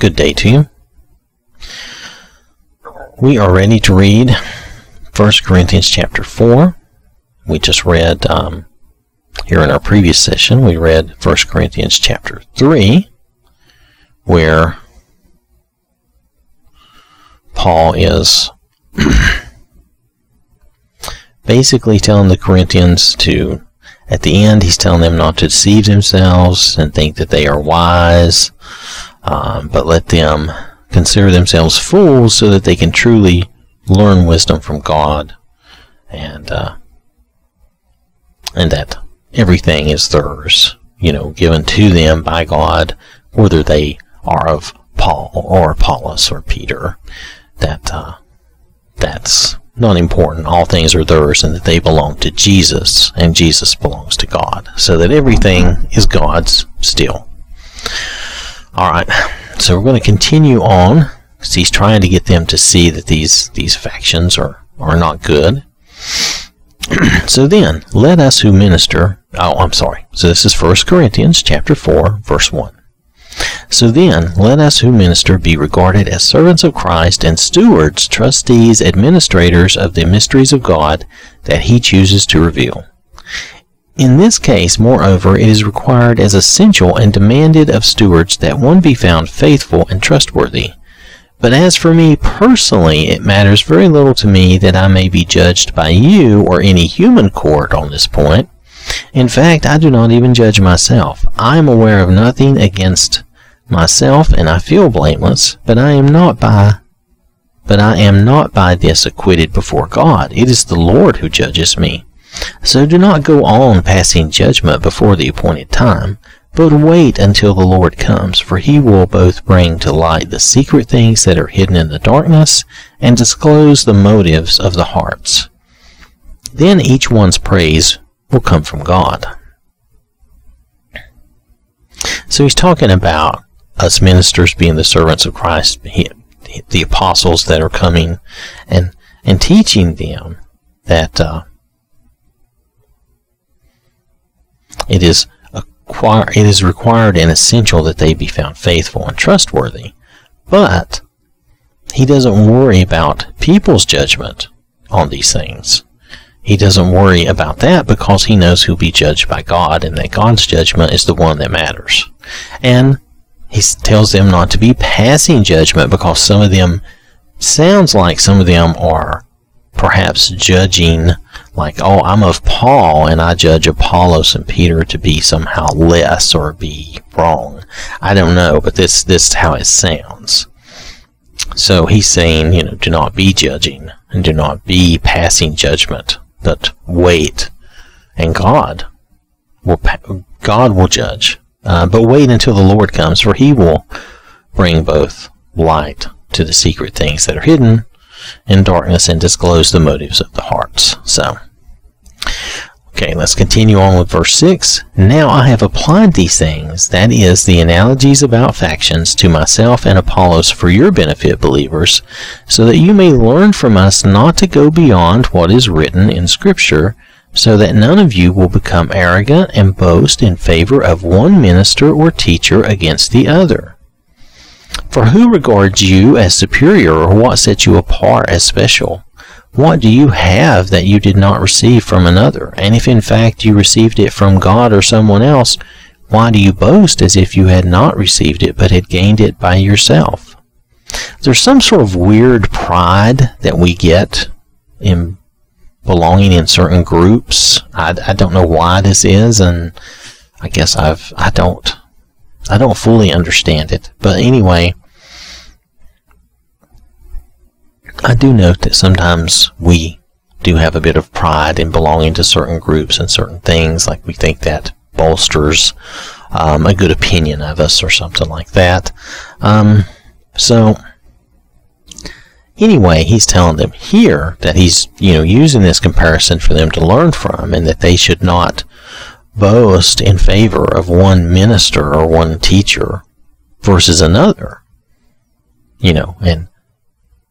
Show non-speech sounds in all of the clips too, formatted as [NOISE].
Good day to you. We are ready to read 1 Corinthians chapter 4. We just read, um, here in our previous session, we read 1 Corinthians chapter 3, where Paul is [CLEARS THROAT] basically telling the Corinthians to, at the end, he's telling them not to deceive themselves and think that they are wise, um, but let them consider themselves fools so that they can truly learn wisdom from God and uh, and that everything is theirs, you know, given to them by God, whether they are of Paul or Apollos or Peter. That uh, that's not important. All things are theirs, and that they belong to Jesus, and Jesus belongs to God. So that everything is God's still. All right. So we're going to continue on because he's trying to get them to see that these these factions are are not good. [CLEARS THROAT] so then, let us who minister. Oh, I'm sorry. So this is 1 Corinthians chapter 4, verse 1. So then, let us who minister be regarded as servants of Christ and stewards, trustees, administrators of the mysteries of God that he chooses to reveal. In this case, moreover, it is required as essential and demanded of stewards that one be found faithful and trustworthy. But as for me personally, it matters very little to me that I may be judged by you or any human court on this point. In fact, I do not even judge myself. I am aware of nothing against myself, and I feel blameless, but I am not by but I am not by this acquitted before God. It is the Lord who judges me. So do not go on passing judgment before the appointed time, but wait until the Lord comes, for he will both bring to light the secret things that are hidden in the darkness, and disclose the motives of the hearts. Then each one's praise will come from God. So he's talking about us ministers being the servants of Christ, the apostles that are coming and, and teaching them that uh, It is acquire, it is required and essential that they be found faithful and trustworthy. But he doesn't worry about people's judgment on these things. He doesn't worry about that because he knows he'll be judged by God and that God's judgment is the one that matters. And he tells them not to be passing judgment because some of them sounds like some of them are perhaps judging like, oh, I'm of Paul and I judge Apollos and Peter to be somehow less or be wrong. I don't know, but this this is how it sounds. So he's saying, you know, do not be judging and do not be passing judgment, but wait, and God will God will judge. Uh, but wait until the Lord comes, for He will bring both light to the secret things that are hidden in darkness and disclose the motives of the hearts. So, okay, let's continue on with verse 6. Now I have applied these things, that is, the analogies about factions, to myself and Apollos for your benefit, believers, so that you may learn from us not to go beyond what is written in Scripture, so that none of you will become arrogant and boast in favor of one minister or teacher against the other. For who regards you as superior, or what sets you apart as special? What do you have that you did not receive from another? And if in fact you received it from God or someone else, why do you boast as if you had not received it, but had gained it by yourself? There's some sort of weird pride that we get in belonging in certain groups. I, I don't know why this is, and I guess I've I don't I don't fully understand it. But anyway, I do note that sometimes we do have a bit of pride in belonging to certain groups and certain things, like we think that bolsters um, a good opinion of us or something like that. Um, so, anyway, he's telling them here that he's, you know, using this comparison for them to learn from and that they should not boast in favor of one minister or one teacher versus another. You know, and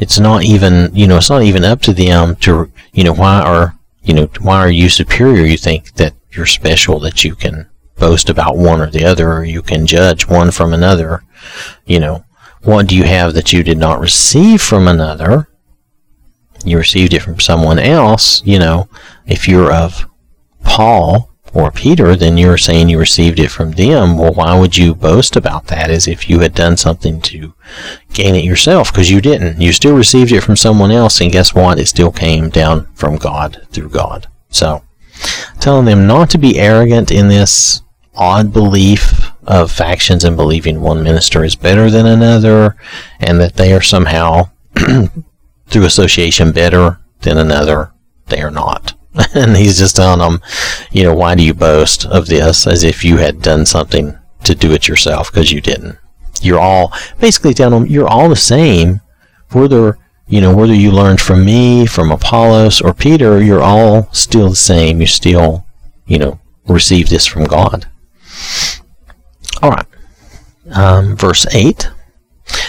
it's not even, you know, it's not even up to them to, you know, why are, you know, why are you superior? You think that you're special, that you can boast about one or the other, or you can judge one from another. You know, What do you have that you did not receive from another? You received it from someone else. You know, if you're of Paul or Peter, then you're saying you received it from them. Well, why would you boast about that as if you had done something to gain it yourself? Because you didn't. You still received it from someone else, and guess what? It still came down from God through God. So, telling them not to be arrogant in this odd belief of factions and believing one minister is better than another, and that they are somehow, [CLEARS THROAT] through association, better than another. They are not. [LAUGHS] and he's just telling them, you know, why do you boast of this as if you had done something to do it yourself because you didn't. You're all basically telling them you're all the same, whether you know whether you learned from me, from Apollos, or Peter. You're all still the same. You still, you know, receive this from God. All right. Um, verse 8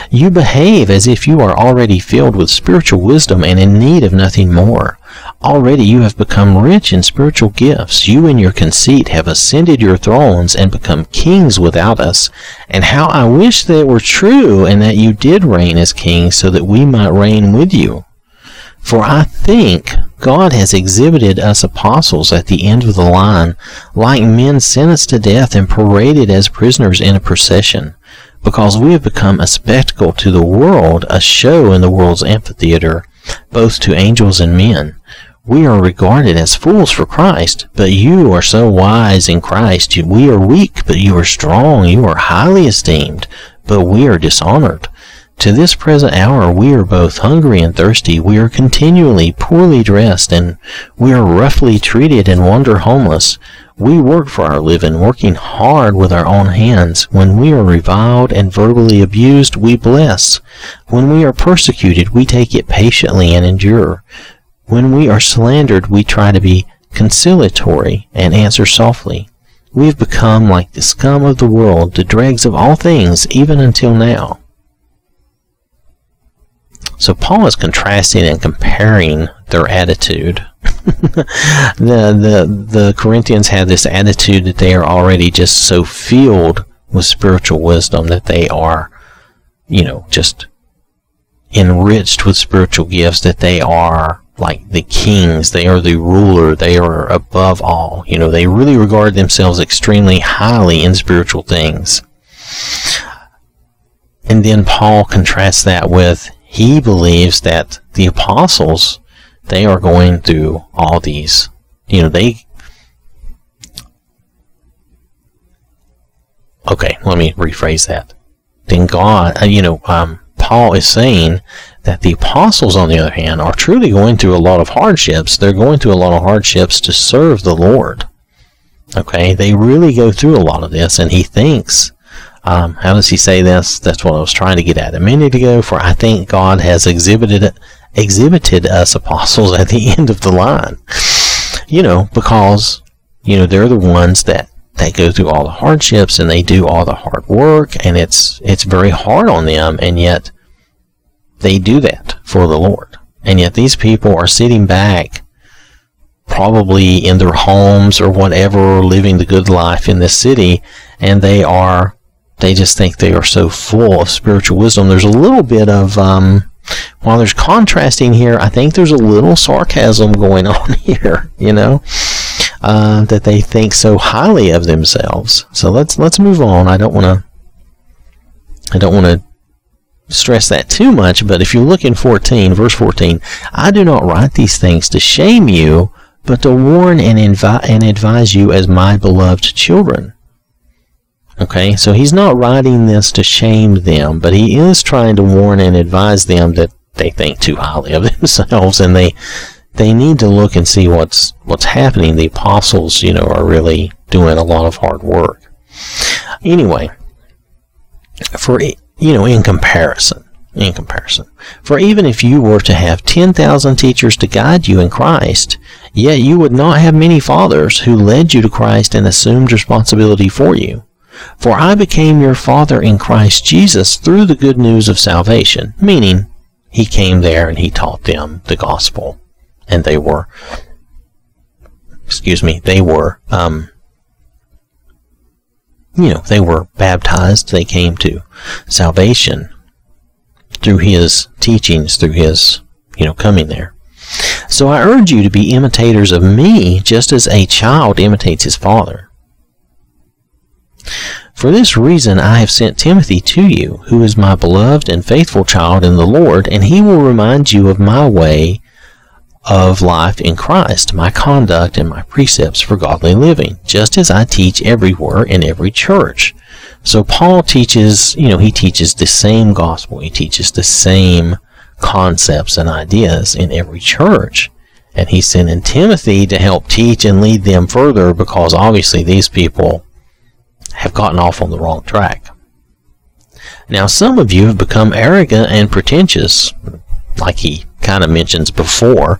You behave as if you are already filled with spiritual wisdom and in need of nothing more. Already you have become rich in spiritual gifts. You in your conceit have ascended your thrones and become kings without us. And how I wish that were true and that you did reign as kings so that we might reign with you. For I think God has exhibited us apostles at the end of the line, like men sentenced to death and paraded as prisoners in a procession, because we have become a spectacle to the world, a show in the world's amphitheater, both to angels and men. We are regarded as fools for Christ, but you are so wise in Christ. We are weak, but you are strong. You are highly esteemed, but we are dishonored. To this present hour we are both hungry and thirsty, we are continually poorly dressed, and we are roughly treated and wander homeless. We work for our living, working hard with our own hands. When we are reviled and verbally abused, we bless. When we are persecuted, we take it patiently and endure. When we are slandered, we try to be conciliatory and answer softly. We have become like the scum of the world, the dregs of all things, even until now. So Paul is contrasting and comparing their attitude. [LAUGHS] the, the, the Corinthians had this attitude that they are already just so filled with spiritual wisdom that they are, you know, just enriched with spiritual gifts that they are like the kings, they are the ruler, they are above all. You know, they really regard themselves extremely highly in spiritual things. And then Paul contrasts that with he believes that the apostles they are going through all these you know they okay let me rephrase that then god uh, you know um, paul is saying that the apostles on the other hand are truly going through a lot of hardships they're going through a lot of hardships to serve the lord okay they really go through a lot of this and he thinks um, how does he say this? That's what I was trying to get at a minute ago. For I think God has exhibited exhibited us apostles [LAUGHS] at the end of the line. You know, because you know they're the ones that that go through all the hardships and they do all the hard work, and it's it's very hard on them, and yet they do that for the Lord. And yet these people are sitting back, probably in their homes or whatever, living the good life in this city, and they are they just think they are so full of spiritual wisdom. There's a little bit of, um, while there's contrasting here, I think there's a little sarcasm going [LAUGHS] on here, you know, uh, that they think so highly of themselves. So let's let's move on. I don't want to. I don't want to stress that too much, but if you look in 14, verse 14, I do not write these things to shame you, but to warn and, invi- and advise you as my beloved children. Okay, so he's not writing this to shame them, but he is trying to warn and advise them that they think too highly of [LAUGHS] themselves and they they need to look and see what's what's happening. The apostles, you know, are really doing a lot of hard work. Anyway, for you know, in comparison, in comparison, for even if you were to have 10,000 teachers to guide you in Christ, yet you would not have many fathers who led you to Christ and assumed responsibility for you. For I became your father in Christ Jesus through the good news of salvation, meaning he came there and he taught them the gospel. And they were, excuse me, they were, um, you know, they were baptized. They came to salvation through his teachings, through his, you know, coming there. So I urge you to be imitators of me, just as a child imitates his father. For this reason I have sent Timothy to you, who is my beloved and faithful child in the Lord, and he will remind you of my way of life in Christ, my conduct and my precepts for godly living, just as I teach everywhere in every church. So Paul teaches, you know, he teaches the same gospel. He teaches the same concepts and ideas in every church. And he's sending Timothy to help teach and lead them further because obviously these people have gotten off on the wrong track. Now, some of you have become arrogant and pretentious, like he kind of mentions before,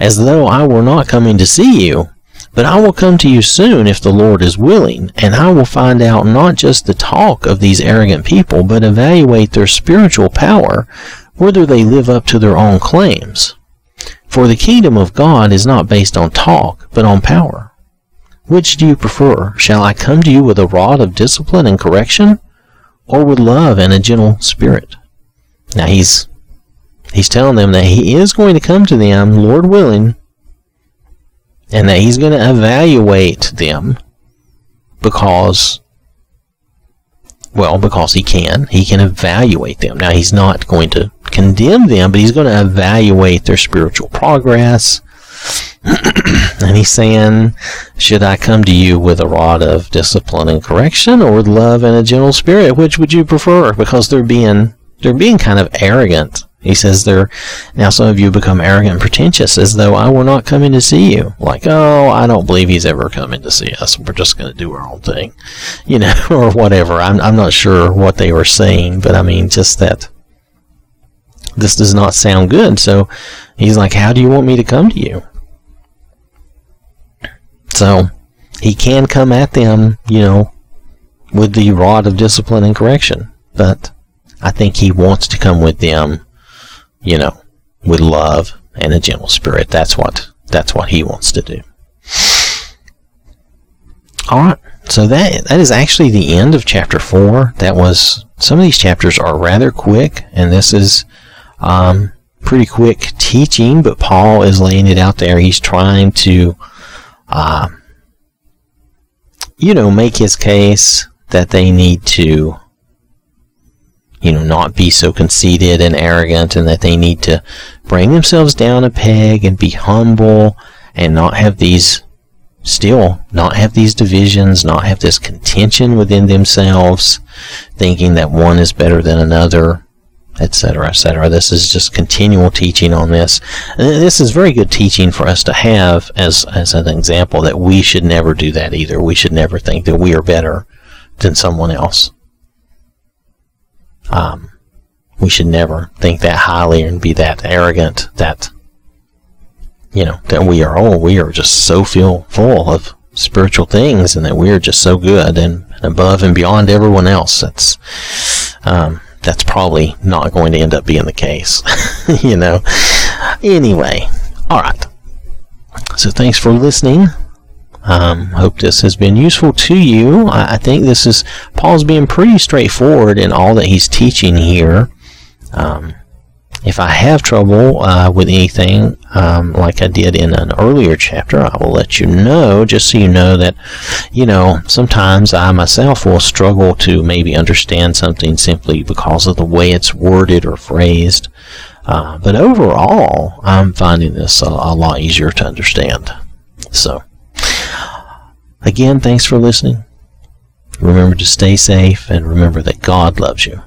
as though I were not coming to see you. But I will come to you soon if the Lord is willing, and I will find out not just the talk of these arrogant people, but evaluate their spiritual power, whether they live up to their own claims. For the kingdom of God is not based on talk, but on power. Which do you prefer? Shall I come to you with a rod of discipline and correction, or with love and a gentle spirit? Now he's he's telling them that he is going to come to them, Lord willing, and that he's going to evaluate them because well because he can. He can evaluate them. Now he's not going to condemn them but he's going to evaluate their spiritual progress. [CLEARS THROAT] And he's saying should i come to you with a rod of discipline and correction or with love and a gentle spirit? Which would you prefer? Because they're being they're being kind of arrogant he says there, now some of you become arrogant and pretentious as though I were not coming to see you. Like, oh, I don't believe he's ever coming to see us. We're just going to do our own thing, [LAUGHS] you know, or whatever. I'm, I'm not sure what they were saying, but I mean, just that this does not sound good. So he's like, how do you want me to come to you? So he can come at them, you know, with the rod of discipline and correction, but I think he wants to come with them you know, with love and a gentle spirit. That's what that's what he wants to do. All right. So that that is actually the end of chapter four. That was some of these chapters are rather quick, and this is um, pretty quick teaching. But Paul is laying it out there. He's trying to, uh, you know, make his case that they need to you know, not be so conceited and arrogant and that they need to bring themselves down a peg and be humble and not have these, still, not have these divisions, not have this contention within themselves, thinking that one is better than another, etc., etc. This is just continual teaching on this. And this is very good teaching for us to have as, as an example that we should never do that either. We should never think that we are better than someone else. Um, we should never think that highly and be that arrogant that you know that we are oh we are just so feel full of spiritual things and that we are just so good and above and beyond everyone else. That's um, that's probably not going to end up being the case [LAUGHS] you know. Anyway all right. So thanks for listening um, hope this has been useful to you. I, I, think this is Paul's being pretty straightforward in all that he's teaching here. Um, if I have trouble uh, with anything, um, like I did in an earlier chapter, I will let you know, just so you know that, you know, sometimes I myself will struggle to maybe understand something simply because of the way it's worded or phrased. Uh, but overall, I'm finding this a, a lot easier to understand. So, Again, thanks for listening. Remember to stay safe and remember that God loves you.